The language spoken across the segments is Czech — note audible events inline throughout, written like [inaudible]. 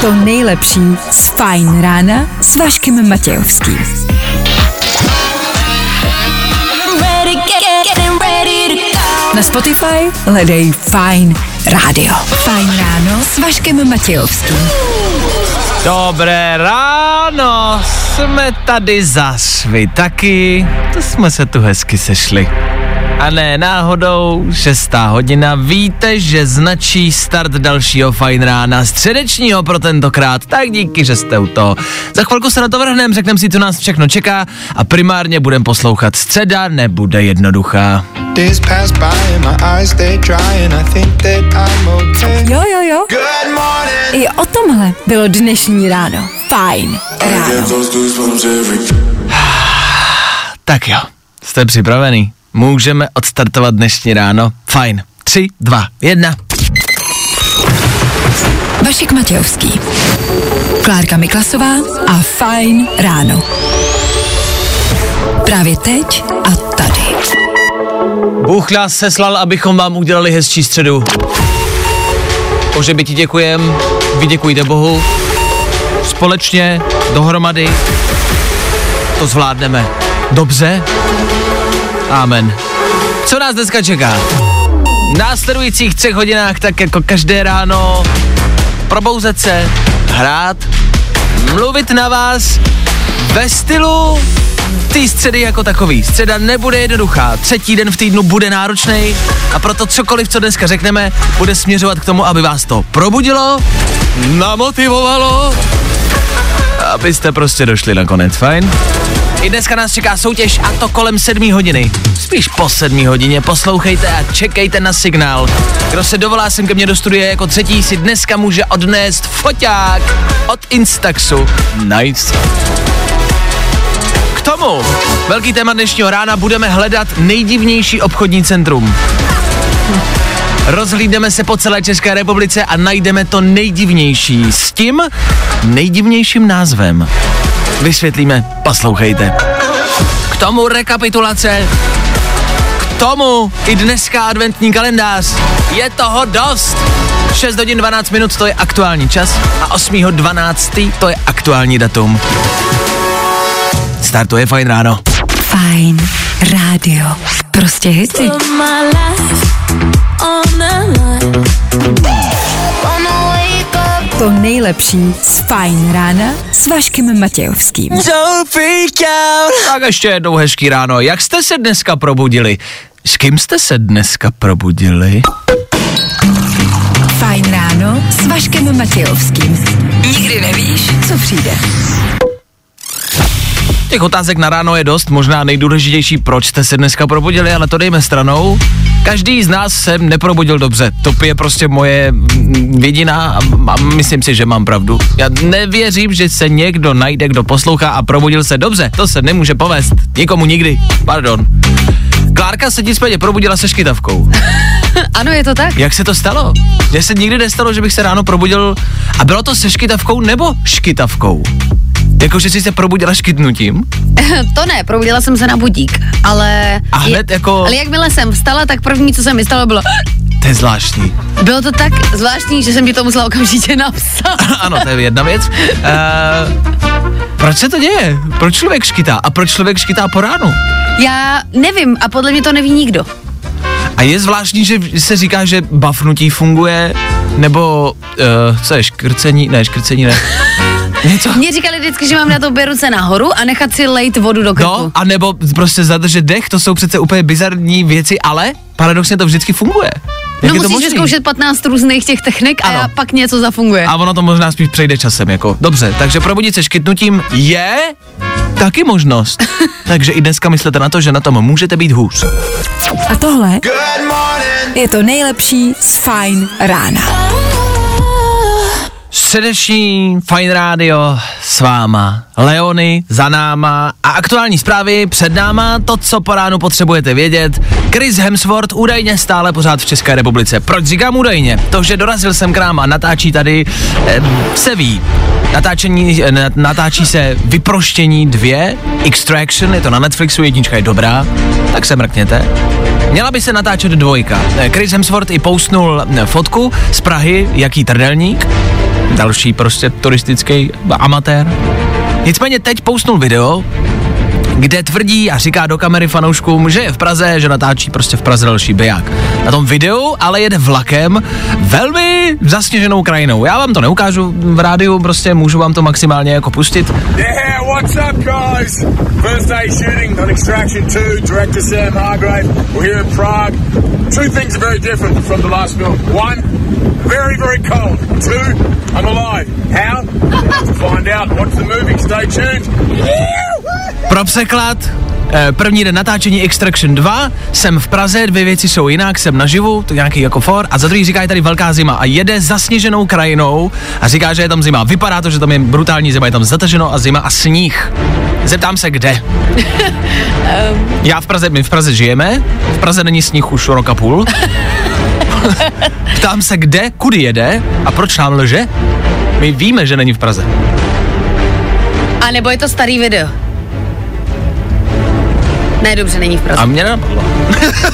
to nejlepší z Fajn rána s Vaškem Matějovským. Na Spotify hledej Fajn rádio. Fajn ráno s Vaškem Matějovským. Dobré ráno, jsme tady zas, vy taky, to jsme se tu hezky sešli. A ne náhodou, šestá hodina, víte, že značí start dalšího fajn rána, středečního pro tentokrát, tak díky, že jste u toho. Za chvilku se na to vrhneme, řekneme si, co nás všechno čeká a primárně budeme poslouchat. Středa nebude jednoduchá. Jo, jo, jo. Good morning. I o tomhle bylo dnešní ráno. Fajn ráno. [sighs] Tak jo, jste připravený? Můžeme odstartovat dnešní ráno? Fajn. Tři, dva, jedna. Vašek Matějovský. Klárka Miklasová a Fajn ráno. Právě teď a tady. Bůh nás seslal, abychom vám udělali hezčí středu. Bože, my ti děkujem, vy děkujte Bohu. Společně, dohromady, to zvládneme. Dobře? Amen. Co nás dneska čeká? V následujících třech hodinách, tak jako každé ráno, probouzet se, hrát, mluvit na vás ve stylu té středy jako takový. Středa nebude jednoduchá, třetí den v týdnu bude náročný a proto cokoliv, co dneska řekneme, bude směřovat k tomu, aby vás to probudilo, namotivovalo, abyste prostě došli na konec, fajn? I dneska nás čeká soutěž a to kolem sedmí hodiny. Spíš po sedmí hodině poslouchejte a čekejte na signál. Kdo se dovolá sem ke mně do studia jako třetí, si dneska může odnést foťák od Instaxu. Nice. K tomu, velký téma dnešního rána, budeme hledat nejdivnější obchodní centrum. Rozhlídneme se po celé České republice a najdeme to nejdivnější s tím nejdivnějším názvem. Vysvětlíme, poslouchejte. K tomu rekapitulace, k tomu i dneska adventní kalendář. Je toho dost. 6 hodin 12 minut to je aktuální čas a 8. 12. to je aktuální datum. Startuje fajn ráno. Fajn rádio. Prostě hity. To nejlepší z Fajn rána s Vaškem Matějovským. Don't freak out. Tak ještě jednou hezký ráno. Jak jste se dneska probudili? S kým jste se dneska probudili? Fajn ráno s Vaškem Matějovským. Nikdy nevíš, co přijde. Těch otázek na ráno je dost, možná nejdůležitější, proč jste se dneska probudili, ale to dejme stranou. Každý z nás se neprobudil dobře. To je prostě moje mm, vědina a, a myslím si, že mám pravdu. Já nevěřím, že se někdo najde, kdo poslouchá a probudil se dobře. To se nemůže povést. Nikomu nikdy. Pardon. Klárka se nicméně probudila se škytavkou. [laughs] Ano, je to tak. Jak se to stalo? Mně se nikdy nestalo, že bych se ráno probudil a bylo to se škytavkou nebo škytavkou? Jako, že jsi se probudila škytnutím? [laughs] To ne, probudila jsem se na budík, ale... A hned jako- Ale jakmile jsem vstala, tak první, co se mi stalo, bylo... To je zvláštní. Bylo to tak zvláštní, že jsem ti to musela okamžitě napsat. [laughs] ano, to je jedna věc. Uh, proč se to děje? Proč člověk škytá? A proč člověk škytá po ránu? Já nevím a podle mě to neví nikdo. A je zvláštní, že se říká, že bafnutí funguje, nebo uh, co je, škrcení? Ne, škrcení ne. [laughs] Něco? Mně říkali vždycky, že mám na to beru se nahoru a nechat si lejt vodu do krku. No, a nebo prostě zadržet dech, to jsou přece úplně bizarní věci, ale paradoxně to vždycky funguje. Jak no musíš možný? vyzkoušet 15 různých těch technik a Ano. já pak něco zafunguje. A ono to možná spíš přejde časem, jako. Dobře, takže probudit se škytnutím je taky možnost. [laughs] takže i dneska myslete na to, že na tom můžete být hůř. A tohle je to nejlepší z Fajn rána. Středeční Fine Radio s váma. Leony za náma a aktuální zprávy před náma, to, co po ránu potřebujete vědět. Chris Hemsworth údajně stále pořád v České republice. Proč říkám údajně? To, že dorazil jsem k nám a natáčí tady, eh, se ví. Natáčení, eh, na- natáčí se Vyproštění 2, Extraction, je to na Netflixu, jednička je dobrá, tak se mrkněte. Měla by se natáčet dvojka. Eh, Chris Hemsworth i postnul fotku z Prahy, jaký trdelník. Další prostě turistický amatér. Nicméně teď postnul video, kde tvrdí a říká do kamery fanouškům, že je v Praze, že natáčí prostě v Praze další biják. Na tom videu ale jede vlakem velmi zasněženou krajinou. Já vám to neukážu v rádiu, prostě můžu vám to maximálně jako pustit. Yeah, what's up, guys? First day shooting on Extraction 2, director Sam Hargrave. We're here in Prague. Two things are very different from the last film. One, very, very cold. Two, I'm alive. How? Find out. Watch the movie. Stay tuned. Pro překlad, eh, první den natáčení Extraction 2, jsem v Praze, dvě věci jsou jinak, jsem naživu, to nějaký jako for, a za druhý říká, je tady velká zima a jede zasněženou krajinou a říká, že je tam zima. Vypadá to, že tam je brutální zima, je tam zataženo a zima a sníh. Zeptám se, kde? [laughs] Já v Praze, my v Praze žijeme, v Praze není sníh už rok a půl. [laughs] Ptám se, kde, kudy jede a proč nám lže? My víme, že není v Praze. A nebo je to starý video? Ne, dobře, není v Praze. A mě nenapadlo.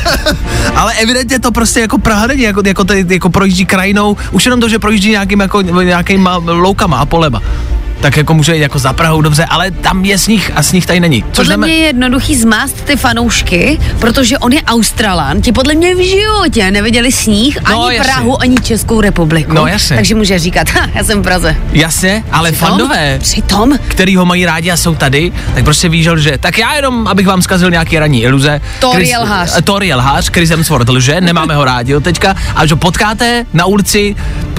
[laughs] Ale evidentně to prostě jako Praha není, jako, jako, tady, jako projíždí krajinou, už jenom to, že projíždí nějakým, jako, nějakýma loukama a polema. Tak jako může jít jako za Prahou, dobře, ale tam je sníh a sníh tady není. Což Podle jdeme, mě je jednoduchý zmást ty fanoušky, protože on je Australan, ti podle mě v životě neviděli sníh, No, ani jasně. Prahu, ani Českou republiku. No, jasně. Takže může říkat, ha, já jsem v Praze. Jasně, ale Přitom- fandové, Přitom, který ho mají rádi a jsou tady, tak prostě ví, že. Tak já jenom, abych vám zkazil nějaký ranní iluze. Chris- je lhář. je lhář, Chris Hemsworth lže, nemáme ho rádi od teďka. A ho potkáte na ulici,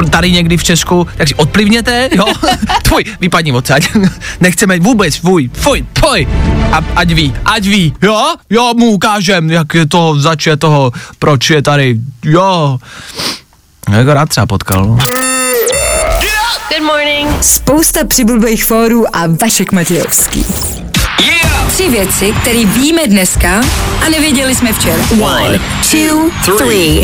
tady někdy v Česku, tak si odplivněte, jo. [laughs] Tvoj, vypadni odsaď. [laughs] Nechceme vůbec, fuj, fuj, fuj. A, ať ví, ať ví, jo, jo, mu ukážem, jak je to, zač je toho, proč je tady, jo. Já ho rád třeba potkal, no. Spousta přibulbých fórů a Vašek Matějovský. Tři věci, které víme dneska a nevěděli jsme včera. One, two, three.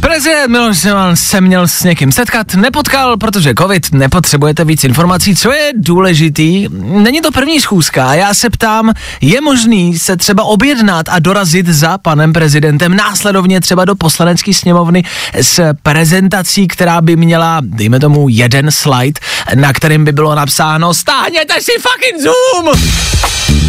Prezident Miloš Zeman se měl s někým setkat, nepotkal, protože covid, nepotřebujete víc informací. Co je důležitý, není to první schůzka a já se ptám, je možný se třeba objednat a dorazit za panem prezidentem následovně třeba do poslanecké sněmovny s prezentací, která by měla, dejme tomu, jeden slide, na kterým by bylo napsáno stáhněte si fucking Zoom!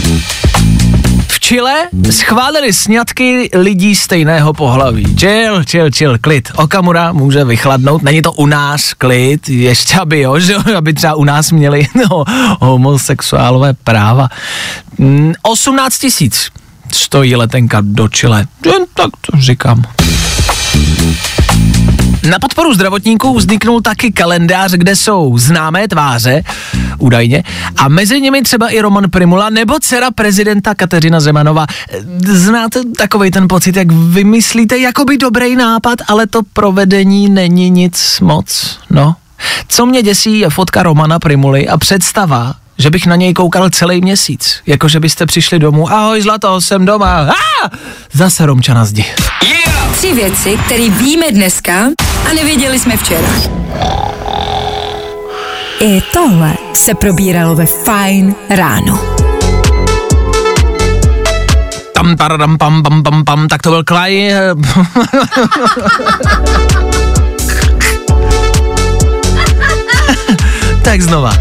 V Chile schválili sňatky lidí stejného pohlaví. Chill, chill, chill, klid. Okamura může vychladnout, není to u nás klid, ještě aby jo, že aby třeba u nás měli [laughs] no, homosexuálové práva. Mm, 18 tisíc stojí letenka do Chile. Jen tak to říkám. Na podporu zdravotníků vzniknul taky kalendář, kde jsou známé tváře, údajně, a mezi nimi třeba i Roman Primula nebo dcera prezidenta Kateřina Zemanova. Znáte takový ten pocit, jak vymyslíte jakoby dobrý nápad, ale to provedení není nic moc, no. Co mě děsí je fotka Romana Primuly a představa, že bych na něj koukal celý měsíc. Jako, že byste přišli domů, ahoj zlato, jsem doma. Ah! Zase Romča na zdi. Tři věci, které víme dneska a nevěděli jsme včera. I tohle se probíralo ve Fine ráno. Tam, paradam, pam, pam, pam, pam, tak to byl Klaj. [laughs] tak znova.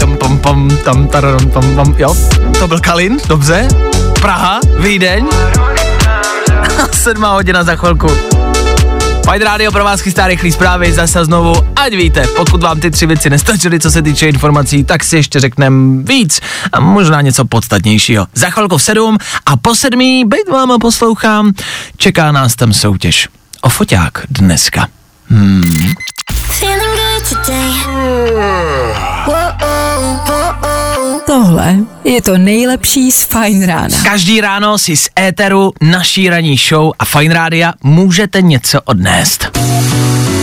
Tam, pam, pam, tam, taradam, pam, pam, jo, to byl Kalin, dobře. Praha, Vídeň. Sedmá hodina za chvilku. Fajn rádio pro vás chystá rychlý zprávy, zase znovu, ať víte, pokud vám ty tři věci nestačily, co se týče informací, tak si ještě řekneme víc a možná něco podstatnějšího. Za chvilku v sedm a po sedmí, byť vám a poslouchám, čeká nás tam soutěž. O foťák dneska. Hmm. Good today. Tohle je to nejlepší z Fine rána. Každý ráno si z éteru naší ranní show a Fine Rádia můžete něco odnést.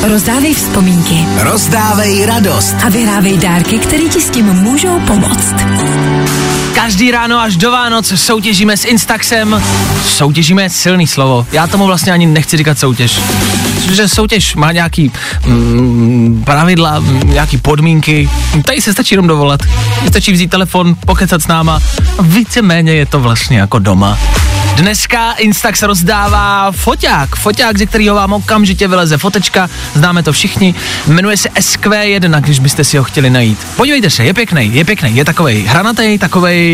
Rozdávej vzpomínky Rozdávej radost. a vyhrávej dárky, které ti s tím můžou pomoct. Každý ráno až do Vánoc soutěžíme s Instaxem. Soutěžíme silný slovo. Já tomu vlastně ani nechci říkat soutěž. Protože soutěž má nějaký mm, pravidla, mm, nějaký podmínky. Tady se stačí jenom dovolat. Stačí vzít telefon, pokecat s náma. Víceméně je to vlastně jako doma. Dneska Instax rozdává foťák, foťák, ze kterého vám okamžitě vyleze fotečka, známe to všichni, jmenuje se SQ1, když byste si ho chtěli najít. Podívejte se, je pěkný, je pěkný, je takovej hranatý, takovej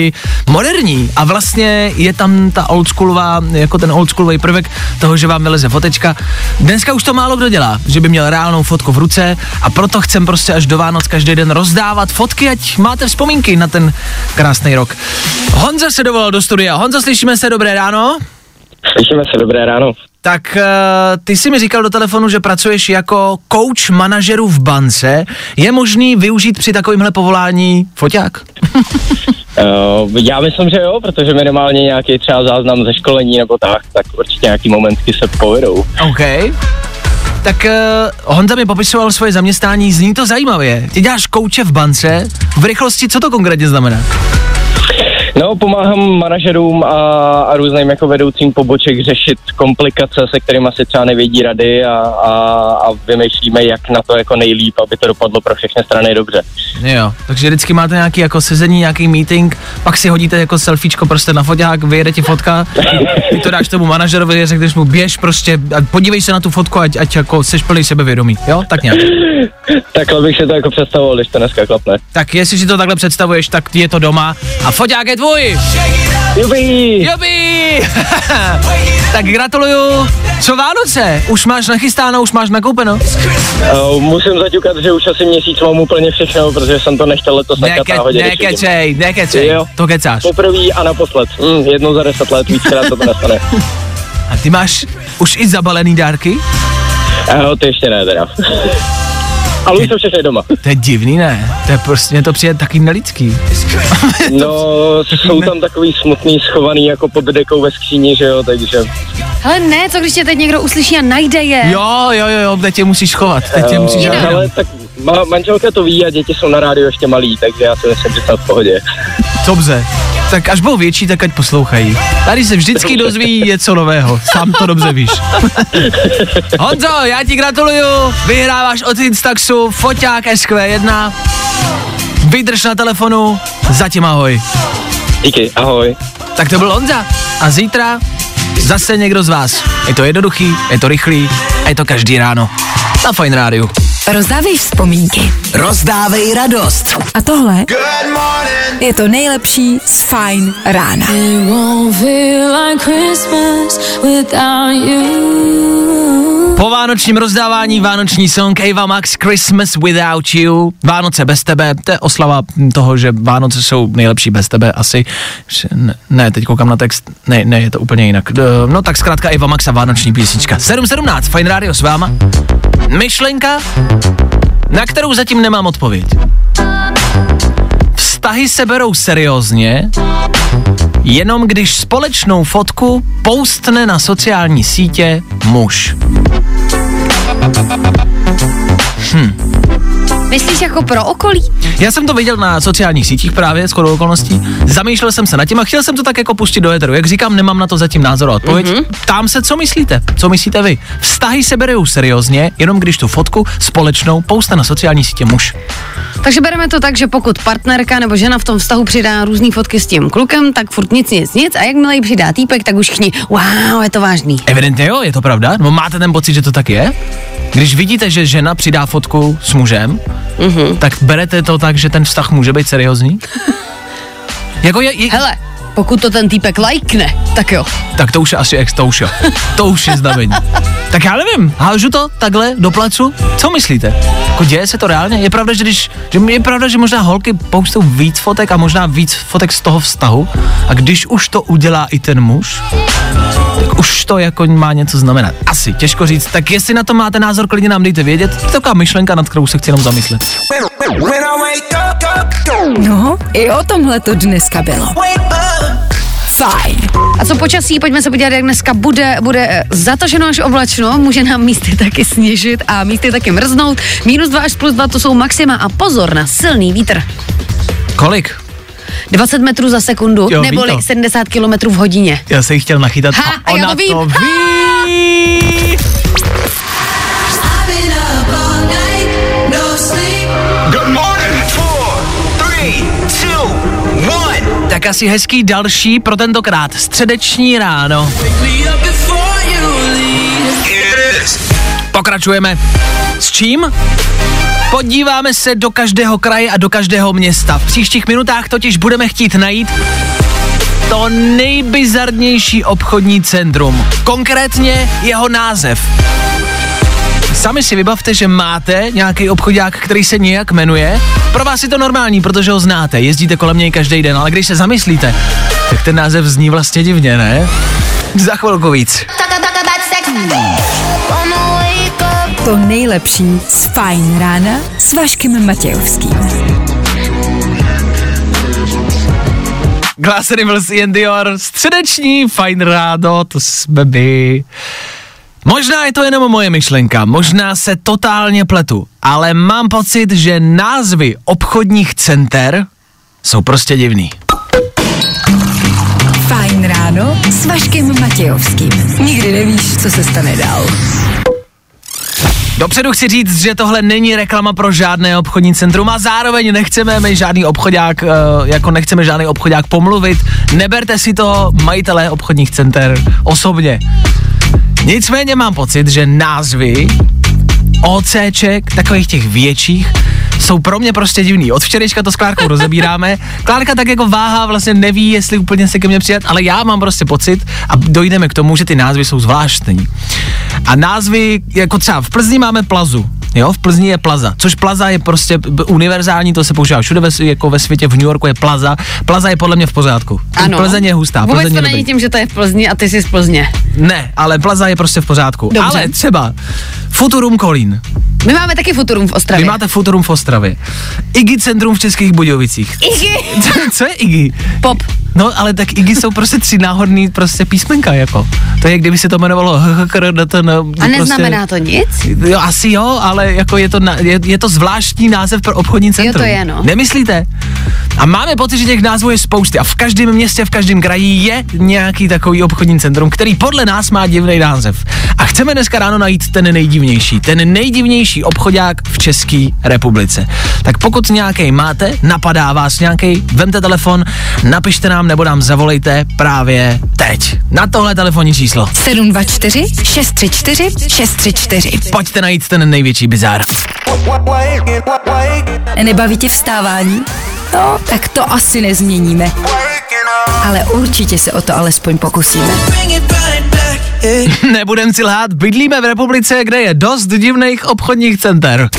moderní a vlastně je tam ta oldschoolová, jako ten oldschoolový prvek toho, že vám vyleze fotečka. Dneska už to málo kdo dělá, že by měl reálnou fotku v ruce a proto chcem prostě až do Vánoc každý den rozdávat fotky, ať máte vzpomínky na ten krásný rok. Honza se dovolal do studia. Honza, slyšíme se, dobré ráno. Slyšíme se, dobré ráno. Tak uh, ty jsi mi říkal do telefonu, že pracuješ jako coach manažerů v bance. Je možný využít při takovémhle povolání foťák? [laughs] Uh, já myslím, že jo, protože minimálně nějaký třeba záznam ze školení nebo tak, tak určitě nějaký momentky se povedou. OK. Tak uh, Honza mi popisoval svoje zaměstnání, zní to zajímavě. Ty děláš kouče v bance, v rychlosti, co to konkrétně znamená? No, pomáhám manažerům a, a různým jako vedoucím poboček řešit komplikace, se kterými si třeba nevědí rady a, a, a vymýšlíme, jak na to jako nejlíp, aby to dopadlo pro všechny strany dobře. Jo, takže vždycky máte nějaký jako sezení, nějaký meeting, pak si hodíte jako selfiečko prostě na foťák, vyjede ti fotka, ty to dáš tomu manažerovi, řekneš mu běž prostě, a podívej se na tu fotku, ať, ať jako seš plný sebevědomí, jo, tak nějak. Takhle bych si to jako představoval, když to dneska klapne. Tak jestli si to takhle představuješ, tak je to doma a foťák je tvůj. Jubi! Jubi! tak gratuluju. Co Vánoce? Už máš nachystáno, už máš nakoupeno? Uh, musím zaťukat, že už asi měsíc mám úplně všechno, protože jsem to nechtěl letos nechat Neke, náhodě. nekecej, nekecej, Jo. to kecáš. Poprvé a naposled. Mm, jednou za deset let, víckrát to nestane. [laughs] A ty máš už i zabalený dárky? Uh, ty ještě ne teda. [laughs] Ale už jsou všechny doma. To je divný, ne? To je prostě, mně to přijde taky nelidský. [laughs] No, jsou tam takový smutný schovaný jako pod dekou ve skříni, že jo, takže... Hele ne, co když tě teď někdo uslyší a najde je? Jo, jo, jo, jo, teď tě musíš chovat, teď tě musíš Eh, chovat. ale tak ma, manželka to ví a děti jsou na rádiu ještě malí, takže já si myslím, že to v pohodě. Dobře, tak až budou větší, tak ať poslouchají. Tady se vždycky dozví něco nového, sám to dobře víš. [laughs] Honzo, já ti gratuluju, vyhráváš od Instaxu foťák SQ1. Vydrž na telefonu, zatím ahoj. Díky, ahoj. Tak to byl Honza. A zítra zase někdo z vás. Je to jednoduchý, je to rychlý a je to každý ráno. Na Fine Rádiu. Rozdávej vzpomínky. Rozdávej radost. A tohle je to nejlepší z Fine rána. It won't feel like Christmas without you. Po vánočním rozdávání vánoční song Ava Max Christmas Without You. Vánoce bez tebe, to je oslava toho, že Vánoce jsou nejlepší bez tebe asi. Ne, ne teď koukám na text, ne, ne, je to úplně jinak. D- No tak zkrátka Max a vánoční písnička. 7.17, Fine Radio s váma. Myšlenka, na kterou zatím nemám odpověď. Vztahy se berou seriózně, jenom když společnou fotku postne na sociální sítě muž. Myslíš jako pro okolí? Já jsem to viděl na sociálních sítích právě, shodou okolností. Zamýšlel jsem se nad tím a chtěl jsem to tak jako pustit do éteru. Jak říkám, nemám na to zatím názor a odpověď. Mm-hmm. Tam se, co myslíte? Co myslíte vy? Vztahy se berou seriózně, jenom když tu fotku společnou pouste na sociální sítě muž. Takže bereme to tak, že pokud partnerka nebo žena v tom vztahu přidá různé fotky s tím klukem, tak furt nic, nic, nic a jakmile jí přidá týpek, tak už všichni, wow, je to vážný. Evidentně jo, je to pravda? No máte ten pocit, že to tak je? Když vidíte, že žena přidá fotku s mužem, mm-hmm. tak berete to tak, že ten vztah může být seriózní? [laughs] jako je, je, Hele, pokud to ten týpek lajkne, tak jo. tak to už je asi ex, to už jo. To už je znamení. tak já nevím, hážu to takhle do placu? Co myslíte? Jako děje se to reálně? Je pravda, že když, že je pravda, že možná holky postou víc fotek a možná víc fotek z toho vztahu a když už to udělá i ten muž, tak už to jako má něco znamenat. Asi, těžko říct. Tak jestli na to máte názor, klidně nám dejte vědět. To je taková myšlenka, nad kterou se chci jenom zamyslet. No, i o tomhle to dneska bylo. Fajn. A co počasí, pojďme se podívat, jak dneska bude, bude eh, zataženo až oblačno, může nám místy taky sněžit a místy taky mrznout. Minus 2 až plus 2 to jsou maxima a pozor na silný vítr. Kolik? 20 metrů za sekundu, Jo, neboli to. 70 km v hodině. Já se jí chtěl nachytat Ha, a já ona to vím. to Ha! ví. Good Tak asi hezký další pro tentokrát středeční ráno. Pokračujeme. S čím? Podíváme se do každého kraje a do každého města. V příštích minutách totiž budeme chtít najít to nejbizarnější obchodní centrum. Konkrétně jeho název. Sami si vybavte, že máte nějaký obchodák, který se nějak jmenuje. Pro vás je to normální, protože ho znáte, jezdíte kolem něj každý den, ale když se zamyslíte, tak ten název zní vlastně divně, ne? Za chvilku víc. To nejlepší z Fajn rána s Vaškem Matějovským. Glass Ian Dior, středeční, fajn rádo, to jsme my. Možná je to jenom moje myšlenka, možná se totálně pletu, ale mám pocit, že názvy obchodních center jsou prostě divný. Fajn ráno s Vaškem Matějovským. Nikdy nevíš, co se stane dál. Dopředu chci říct, že tohle není reklama pro žádné obchodní centrum a zároveň nechceme my žádný obchodák, eh, jako nechceme žádný obchodák pomluvit. Neberte si to majitelé obchodních center osobně. Nicméně mám pocit, že názvy OCček, takových těch větších, jsou pro mě prostě divný. Od včerejška to s Klárkou rozebíráme. Klárka tak jako váha, vlastně neví, jestli úplně se ke mně přijet, ale já mám prostě pocit a dojdeme k tomu, že ty názvy jsou zvláštní. A názvy, jako třeba v Plzni máme plazu, Jo, v Plzni je plaza, což plaza je prostě univerzální, to se používá všude ve, jako ve světě, v New Yorku je plaza. Plaza je podle mě v pořádku. Ano. Plzeň je hustá. Vůbec Plzeň to není tím, že to je v Plzni a ty jsi z Plzně. Ne, ale plaza je prostě v pořádku. Dobře. Ale třeba Futurum Kolín. My máme taky Futurum v Vy Ostravě. máte Futurum v Ostravě. Iggy Centrum v Českých Budějovicích. Iggy. Co je Iggy? Pop. No, ale tak Iggy jsou prostě tři náhodný prostě písmenka, jako. To je, kdyby se to jmenovalo HHKRDTN. A neznamená to nic? Jo, asi jo, ale jako je to, na, je, je to zvláštní název pro obchodní centrum. to je, no. Nemyslíte? A máme pocit, že těch názvů je spousty a v každém městě, v každém kraji je nějaký takový obchodní centrum, který podle nás má divný název. A chceme dneska ráno najít ten nejdivnější, ten nejdivnější obchodák v České republice. Tak pokud nějaký máte, napadá vás nějaký, vemte telefon, napište nám nebo nám zavolejte právě teď. Na tohle telefonní číslo. 724 634 634. Pojďte najít ten největší bizár. Nebaví tě vstávání? No, tak to asi nezměníme. Ale určitě se o to alespoň pokusíme. [laughs] Nebudem si lhát, bydlíme v republice, kde je dost divných obchodních center.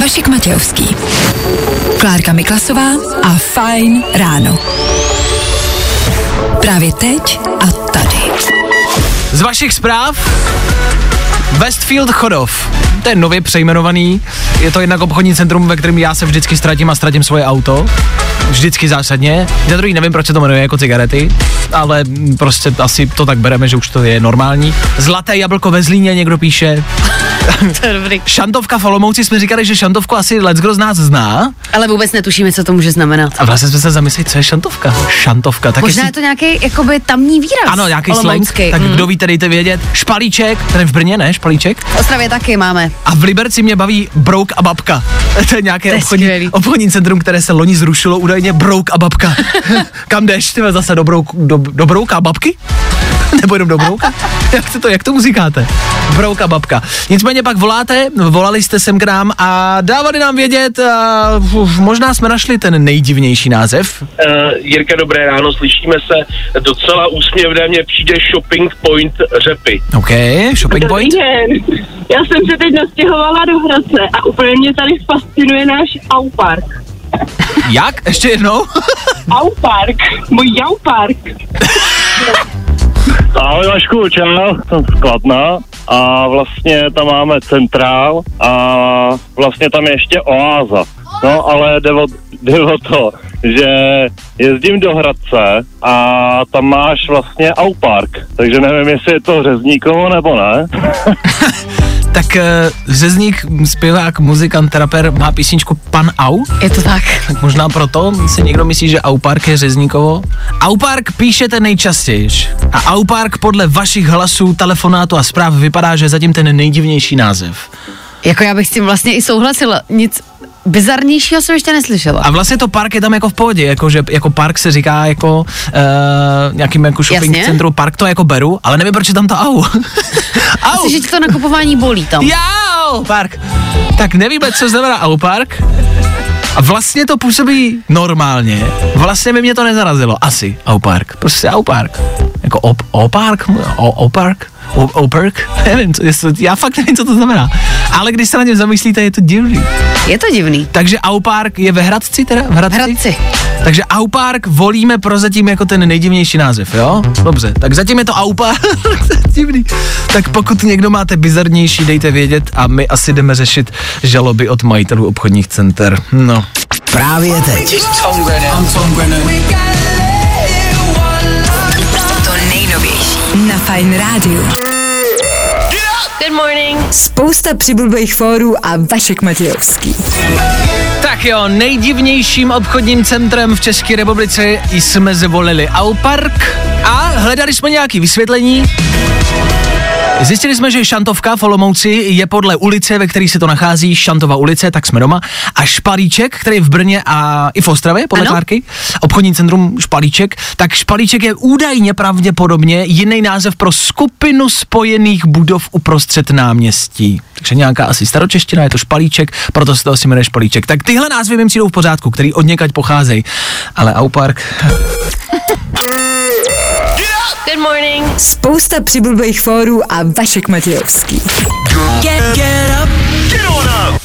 Vašek Matějovský. Klárka Miklasová a Fajn ráno. Právě teď a tady. Z vašich zpráv Westfield Chodov. To je nově přejmenovaný. Je to jednak obchodní centrum, ve kterém já se vždycky ztratím a ztratím svoje auto. Vždycky zásadně. Za druhý nevím, proč se to jmenuje jako cigarety, ale prostě asi to tak bereme, že už to je normální. Zlaté jablko ve Zlíně někdo píše. [laughs] To je dobrý. Šantovka v Olomouci jsme říkali, že šantovku asi leckdo z nás zná. Ale vůbec netušíme, co to může znamenat. A vlastně jsme se zamysleli, co je šantovka. Šantovka, tak Možná jestli- je to nějaký jakoby tamní výraz. Ano, nějaký slang. Tak Mm. kdo ví, dejte vědět. Špalíček, ten v Brně, ne? Špalíček. V Ostravě taky máme. A v Liberci mě baví Brouk a babka. [laughs] to je nějaké To je obchodní, skvělý. obchodní centrum, které se loni zrušilo, údajně Brouk a babka. [laughs] Kam jdeš, ty zase do, brouk, do, do Brouka a babky? [laughs] Nebo jenom do Brouka? [laughs] jak, to, jak tomu říkáte? Brouka babka. Nicméně pak voláte, volali jste sem k nám a dávali nám vědět, a, uf, možná jsme našli ten nejdivnější název. Uh, Jirka, dobré ráno, slyšíme se docela úsměvné, mně přijde shopping point řepy. OK, shopping point. den. Já jsem se teď nastěhovala do Hradce a úplně mě tady fascinuje náš Aupark. Jak? Ještě jednou? [laughs] Aupark, můj Aupark. Ahoj Vašku, čau, jsem z Kladna a vlastně tam máme centrál a vlastně tam je ještě oáza. No ale jde o, jde o to, že jezdím do Hradce a tam máš vlastně Aupark, takže nevím, jestli je to Řezníkovo nebo ne. [laughs] tak řezník, zpěvák, muzikant, rapper má písničku Pan Au. Je to tak. Tak možná proto si někdo myslí, že Aupark je řezníkovo. Aupark píšete nejčastěji. A Aupark podle vašich hlasů, telefonátů a zpráv vypadá, že je zatím ten nejdivnější název. Jako já bych s tím vlastně i souhlasila. Nic bizarnějšího jsem ještě neslyšela. A vlastně to park je tam jako v pohodě, jako, že jako park se říká jako uh, nějakým jako shopping Jasně. centru, park to jako beru, ale nevím, proč je tam to au. [laughs] au. Asi, že ti to nakupování bolí tam. Jau, park. Tak nevíme, co znamená au park. A vlastně to působí normálně. Vlastně by mě to nezarazilo. Asi au park. Prostě au park. Jako op, opark? O, opark? O, opark? [laughs] Nevím, co, jestli, já fakt nevím, co to znamená. Ale když se na něm zamyslíte, je to divný. Je to divný. Takže Aupark je ve Hradci teda? V Hradci? Hradci. Takže Aupark volíme prozatím jako ten nejdivnější název, jo? Dobře, tak zatím je to Aupark. [laughs] Divný. Tak pokud někdo máte bizarnější, dejte vědět a my asi jdeme řešit žaloby od majitelů obchodních center. No. Právě teď. Fine Radio. Good morning. Spousta přibulbých fórů a Vašek Matějovský. Tak jo, nejdivnějším obchodním centrem v České republice jsme zvolili Aupark a hledali jsme nějaké vysvětlení. Zjistili jsme, že Šantovka v Olomouci je podle ulice, ve které se to nachází, Šantova ulice, tak jsme doma. A Špalíček, který je v Brně a i v Ostravě, podle Ano. Klárky, obchodní centrum Špalíček, tak Špalíček je údajně pravděpodobně jiný název pro skupinu spojených budov uprostřed náměstí. Takže nějaká asi staročeština, je to Špalíček, proto se to asi jmenuje Špalíček. Tak tyhle názvy mi přijdou v pořádku, který od někať pocházejí. Ale Aupark, Good morning. Spousta přibulbých fórů a Vašek Matějovský. Get, get up. Get on up.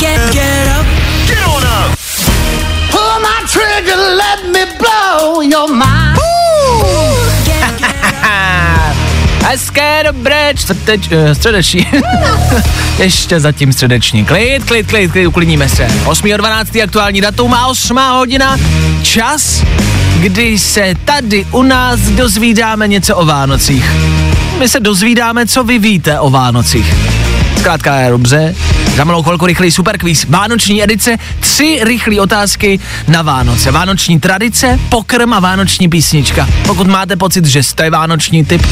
Get, get up. Get on up. Pull my trigger, let me blow your mind. Hezké, dobré, čtvrteč, uh, středeční. [laughs] Ještě zatím středeční. Klid, klid, klid, klid, uklidníme se. 8.12. aktuální datum a 8 hodina. Čas, kdy se tady u nás dozvídáme něco o Vánocích. My se dozvídáme, co vy víte o Vánocích. Zkrátka je dobře. Za malou chvilku rychlý superkvíz. Vánoční edice, tři rychlé otázky na Vánoce. Vánoční tradice, pokrm a vánoční písnička. Pokud máte pocit, že jste vánoční typ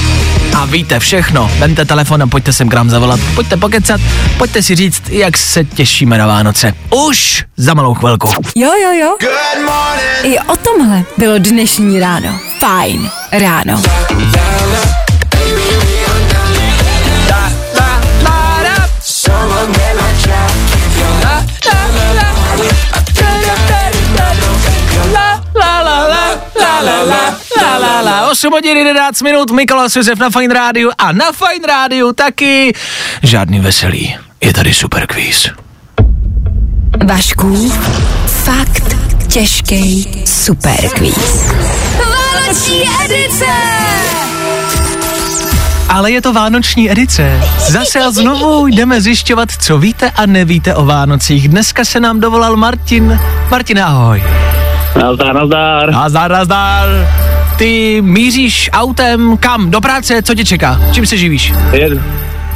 a víte všechno, vemte telefon a pojďte sem k nám zavolat. Pojďte pokecat, pojďte si říct, jak se těšíme na Vánoce. Už za malou chvilku. Jo, jo, jo. I o tomhle bylo dnešní ráno. Fajn ráno. La, 8 hodin 11 minut, Mikolas Josef na Fine Rádiu a na Fine Rádiu taky žádný veselý. Je tady super quiz. Vašku, fakt těžký superkvíz. Vánoční edice. Ale je to vánoční edice. Zase a znovu jdeme zjišťovat, co víte a nevíte o Vánocích. Dneska se nám dovolal Martin. Martin, ahoj. Nazdar, nazdar. Nazdar, nazdar. Ty míříš autem kam? Do práce? Co tě čeká? Čím se živíš? Jedu,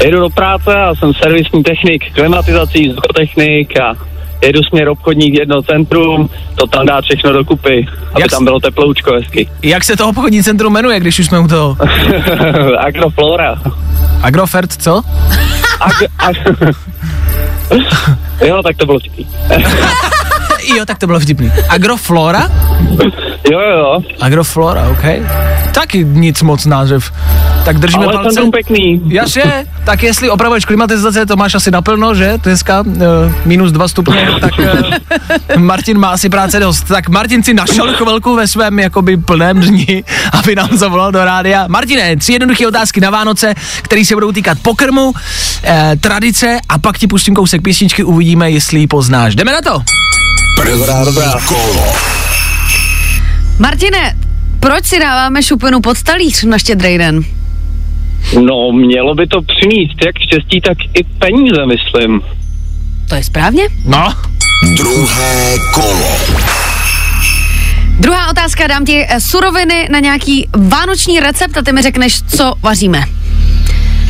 jedu do práce a jsem servisní technik, klimatizací, vzduchotechnik a jedu směr obchodních jedno centrum, to tam dá všechno dokupy, aby Jak tam bylo teploučko hezky. [laughs] Jak se to obchodní centrum jmenuje, když už jsme u toho? Agroflora. Agrofert, co? Ag, ag, [laughs] [laughs] jo, tak to bylo vtipný. Jo, tak to bylo vtipný. Agroflora? Jo, jo. Agroflora, OK. Taky nic moc název. Tak držíme Ale palce. centrum pěkný. Jasně, tak jestli opravuješ klimatizace, to máš asi naplno, že? Dneska uh, minus dva stupně, tak uh, Martin má asi práce dost. Tak Martin si našel chvilku ve svém jakoby plném dni, aby nám zavolal do rádia. Martine, tři jednoduché otázky na Vánoce, které se budou týkat pokrmu, eh, tradice a pak ti pustím kousek písničky, uvidíme, jestli ji poznáš. Jdeme na to! Dobrá, dobrá. Kolo. Martine, proč si dáváme šupinu pod talíř na štědrý den? No, mělo by to přinést jak štěstí, tak i peníze, myslím. To je správně? No. Druhé kolo. Druhá otázka, dám ti eh, suroviny na nějaký vánoční recept a ty mi řekneš, co vaříme.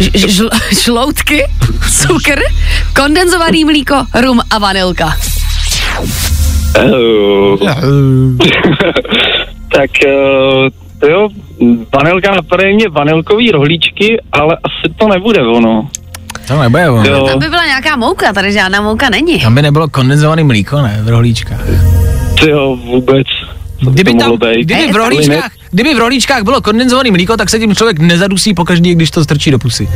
ž- žl- [laughs] žloutky, cukr, kondenzovaný mlíko, rum a vanilka. [laughs] Tak uh, to jo, vanilka napadá mě vanilkový rohlíčky, ale asi to nebude ono. To nebude ono. Jo. Tam by byla nějaká mouka, tady žádná mouka není. Tam by nebylo kondenzovaný mlíko, ne, v rohlíčkách. Ty jo, vůbec. Co Kdyby, to tam, být? kdyby, v rohlíčkách, kdyby v rohlíčkách bylo kondenzovaný mlíko, tak se tím člověk nezadusí pokaždý, když to strčí do pusy.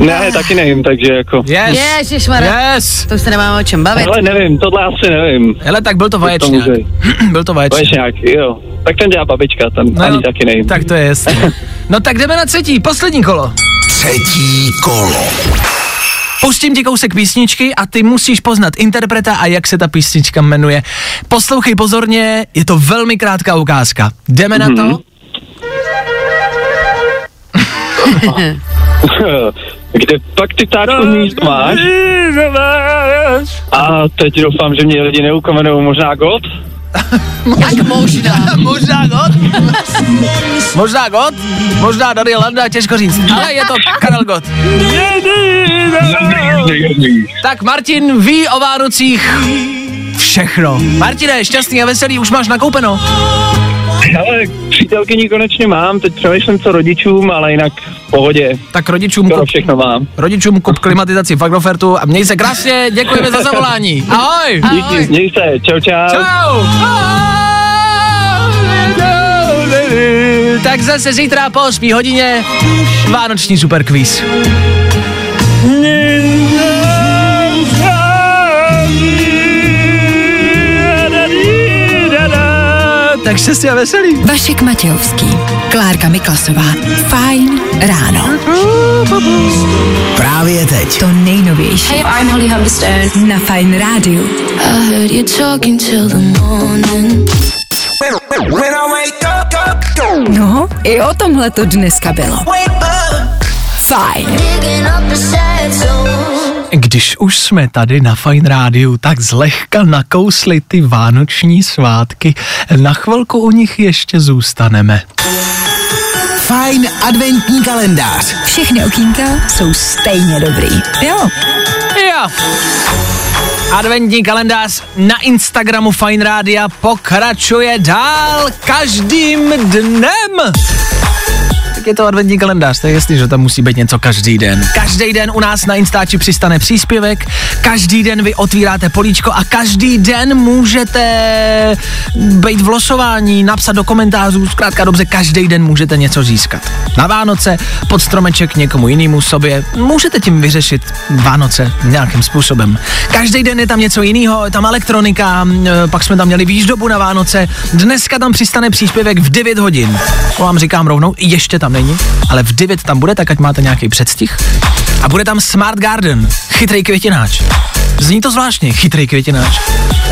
Ne, taky nevím, takže jako... Yes. Ježišmarja. Yes. To už se nemáme o čem bavit. Ale nevím, tohle asi nevím. Hele, tak byl to vaječňák. může. [clears throat] byl to vaječňák. Vaječňák, jo. Tak ten dělá babička, ten No ani taky nevím. Tak to je jasné. [laughs] No tak jdeme na třetí, poslední kolo. Třetí kolo. Pustím ti kousek písničky a ty musíš poznat interpreta a jak se ta písnička jmenuje. Poslouchej pozorně, je to velmi krátká ukázka. Jdeme na to? [laughs] Kde pak ty táčko místo máš? A teď doufám, že mě lidi neukomenou možná [laughs] Tak možná. [laughs] [laughs] možná God? možná God? Možná Daniel Landa, těžko říct. Ale je to Karel God. Tak Martin ví o Vánocích všechno. Martine, šťastný a veselý, už máš nakoupeno. Ale přítelkyni konečně mám, teď přemýšlím co rodičům, ale jinak v pohodě. Tak rodičům kup, všechno mám. rodičům kup klimatizaci v Agrofertu a měj se krásně, děkujeme za zavolání. Ahoj. Díky, měj se, čau čau. Čau. Tak zase zítra po 8 hodině Vánoční superkvíz. Tak štěstí a veselý. Vašek Matějovský, Klárka Miklasová. Fajn ráno. Právě teď. To nejnovější. Hey, I'm Holly Humberstone. Na Fajn rádiu. I heard you talking till the morning. No, i o tomhle to dneska bylo. Fajn. Když už jsme tady na Fine Rádiu, tak zlehka nakousli ty vánoční svátky. Na chvilku u nich ještě zůstaneme. Fajn adventní kalendář. Všechny okýnka jsou stejně dobrý. Jo. Jo. Adventní kalendář na Instagramu Fine Rádia pokračuje dál každým dnem. Tak je to adventní kalendář, to je jasný, že tam musí být něco každý den. Každý den u nás na Instači přistane příspěvek, každý den vy otvíráte políčko a každý den můžete být v losování, napsat do komentářů, zkrátka dobře, každý den můžete něco získat. Na Vánoce, pod stromeček někomu jinému sobě, můžete tím vyřešit Vánoce nějakým způsobem. Každý den je tam něco jiného, je tam elektronika, e, pak jsme tam měli výždobu na Vánoce, dneska tam přistane příspěvek v 9 hodin. To vám říkám rovnou, ještě tam není, ale v 9 tam bude, tak ať máte nějaký předstih. A bude tam Smart Garden, chytrý květináč. Zní to zvláštně, chytrý květináč.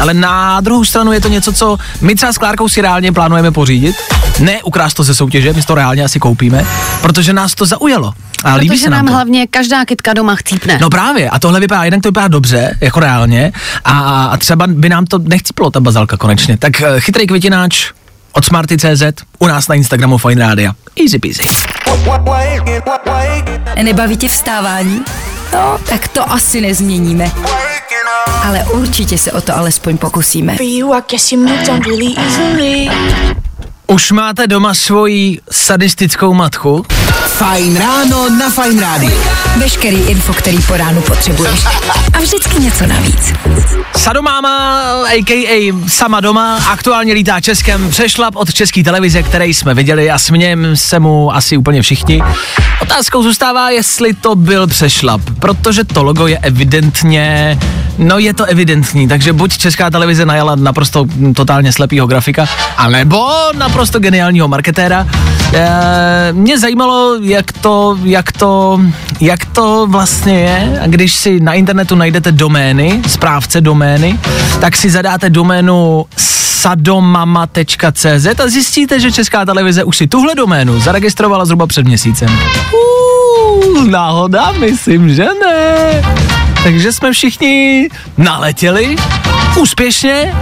Ale na druhou stranu je to něco, co my třeba s Klárkou si reálně plánujeme pořídit. Ne ukrást to ze soutěže, my to reálně asi koupíme, protože nás to zaujalo. A líbí Protože se nám nám to. hlavně každá kytka doma chcípne. No právě, a tohle vypadá, jednak to vypadá dobře, jako reálně, a, a třeba by nám to nechciplo, ta bazalka konečně. Tak eh, chytrý květináč od Smarty.cz u nás na Instagramu Fine Rádia. Easy peasy. Nebaví tě vstávání? No, tak to asi nezměníme. Ale určitě se o to alespoň pokusíme. Už máte doma svoji sadistickou matku? Fajn ráno na Fajn rádiu. Veškerý info, který po ránu potřebuješ. A vždycky něco navíc. Sadomáma, a.k.a. sama doma, aktuálně lítá Českem, přešlap od české televize, který jsme viděli a smějem se mu asi úplně všichni. Otázkou zůstává, jestli to byl přešlap, protože to logo je evidentně, no je to evidentní, takže buď česká televize najala naprosto totálně slepýho grafika, anebo naprosto geniálního marketéra. E, mě zajímalo, jak to, jak to, jak to vlastně je, a když si na internetu najdete domény, správce domény, tak si zadáte doménu sadomama.cz a zjistíte, že česká televize už si tuhle doménu zaregistrovala zhruba před měsícem. Uh, náhoda, myslím, že ne. Takže jsme všichni naletěli úspěšně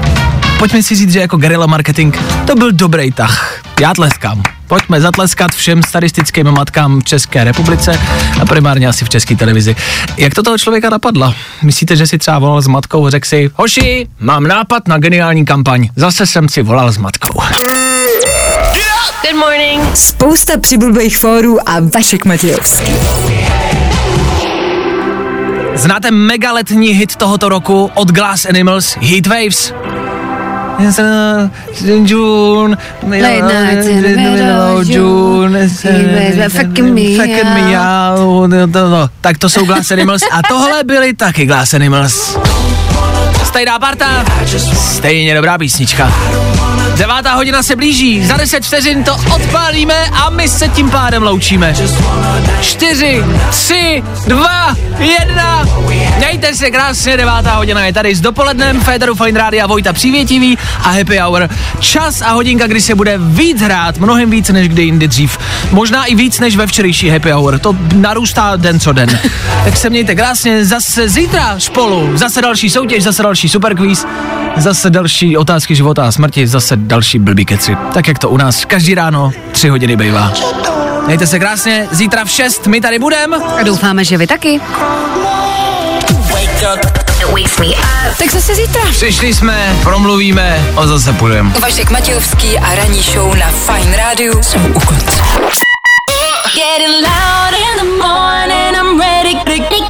pojďme si říct, že jako guerilla marketing to byl dobrý tah. Já tleskám. Pojďme zatleskat všem statistickým matkám v České republice a primárně asi v české televizi. Jak to toho člověka napadlo? Myslíte, že si třeba volal s matkou a řekl si, hoši, mám nápad na geniální kampaň. Zase jsem si volal s matkou. Good morning. Spousta přibulbých fórů a Vašek Matějovský. Znáte megaletní hit tohoto roku od Glass Animals Heat Waves? June, Late nights in the middle of June, fucking me fucking me out. Tak to jsou Glass Animals a tohle byly taky Glass Animals. Stejná parta, stejně dobrá písnička. Devátá hodina se blíží, za 10 vteřin to odpálíme a my se tím pádem loučíme. 4, 3, 2, 1. Mějte se krásně, devátá hodina je tady s dopolednem, Féteru Fine Rádia Vojta Přívětivý a Happy Hour. Čas a hodinka, kdy se bude víc hrát, mnohem víc než kdy jindy dřív. Možná i víc než ve včerejší Happy Hour, to narůstá den co den. tak se mějte krásně, zase zítra spolu, zase další soutěž, zase další superquiz, zase další otázky života a smrti, zase další blbý keci. Tak jak to u nás každý ráno, tři hodiny bývá. Mějte se krásně, zítra v 6 my tady budeme. A doufáme, že vy taky. Tak zase zítra. Přišli jsme, promluvíme a zase půjdeme. Vašek Matějovský a ranní show na Fine Rádiu jsou u konce. Getting loud in the morning, I'm ready, ready.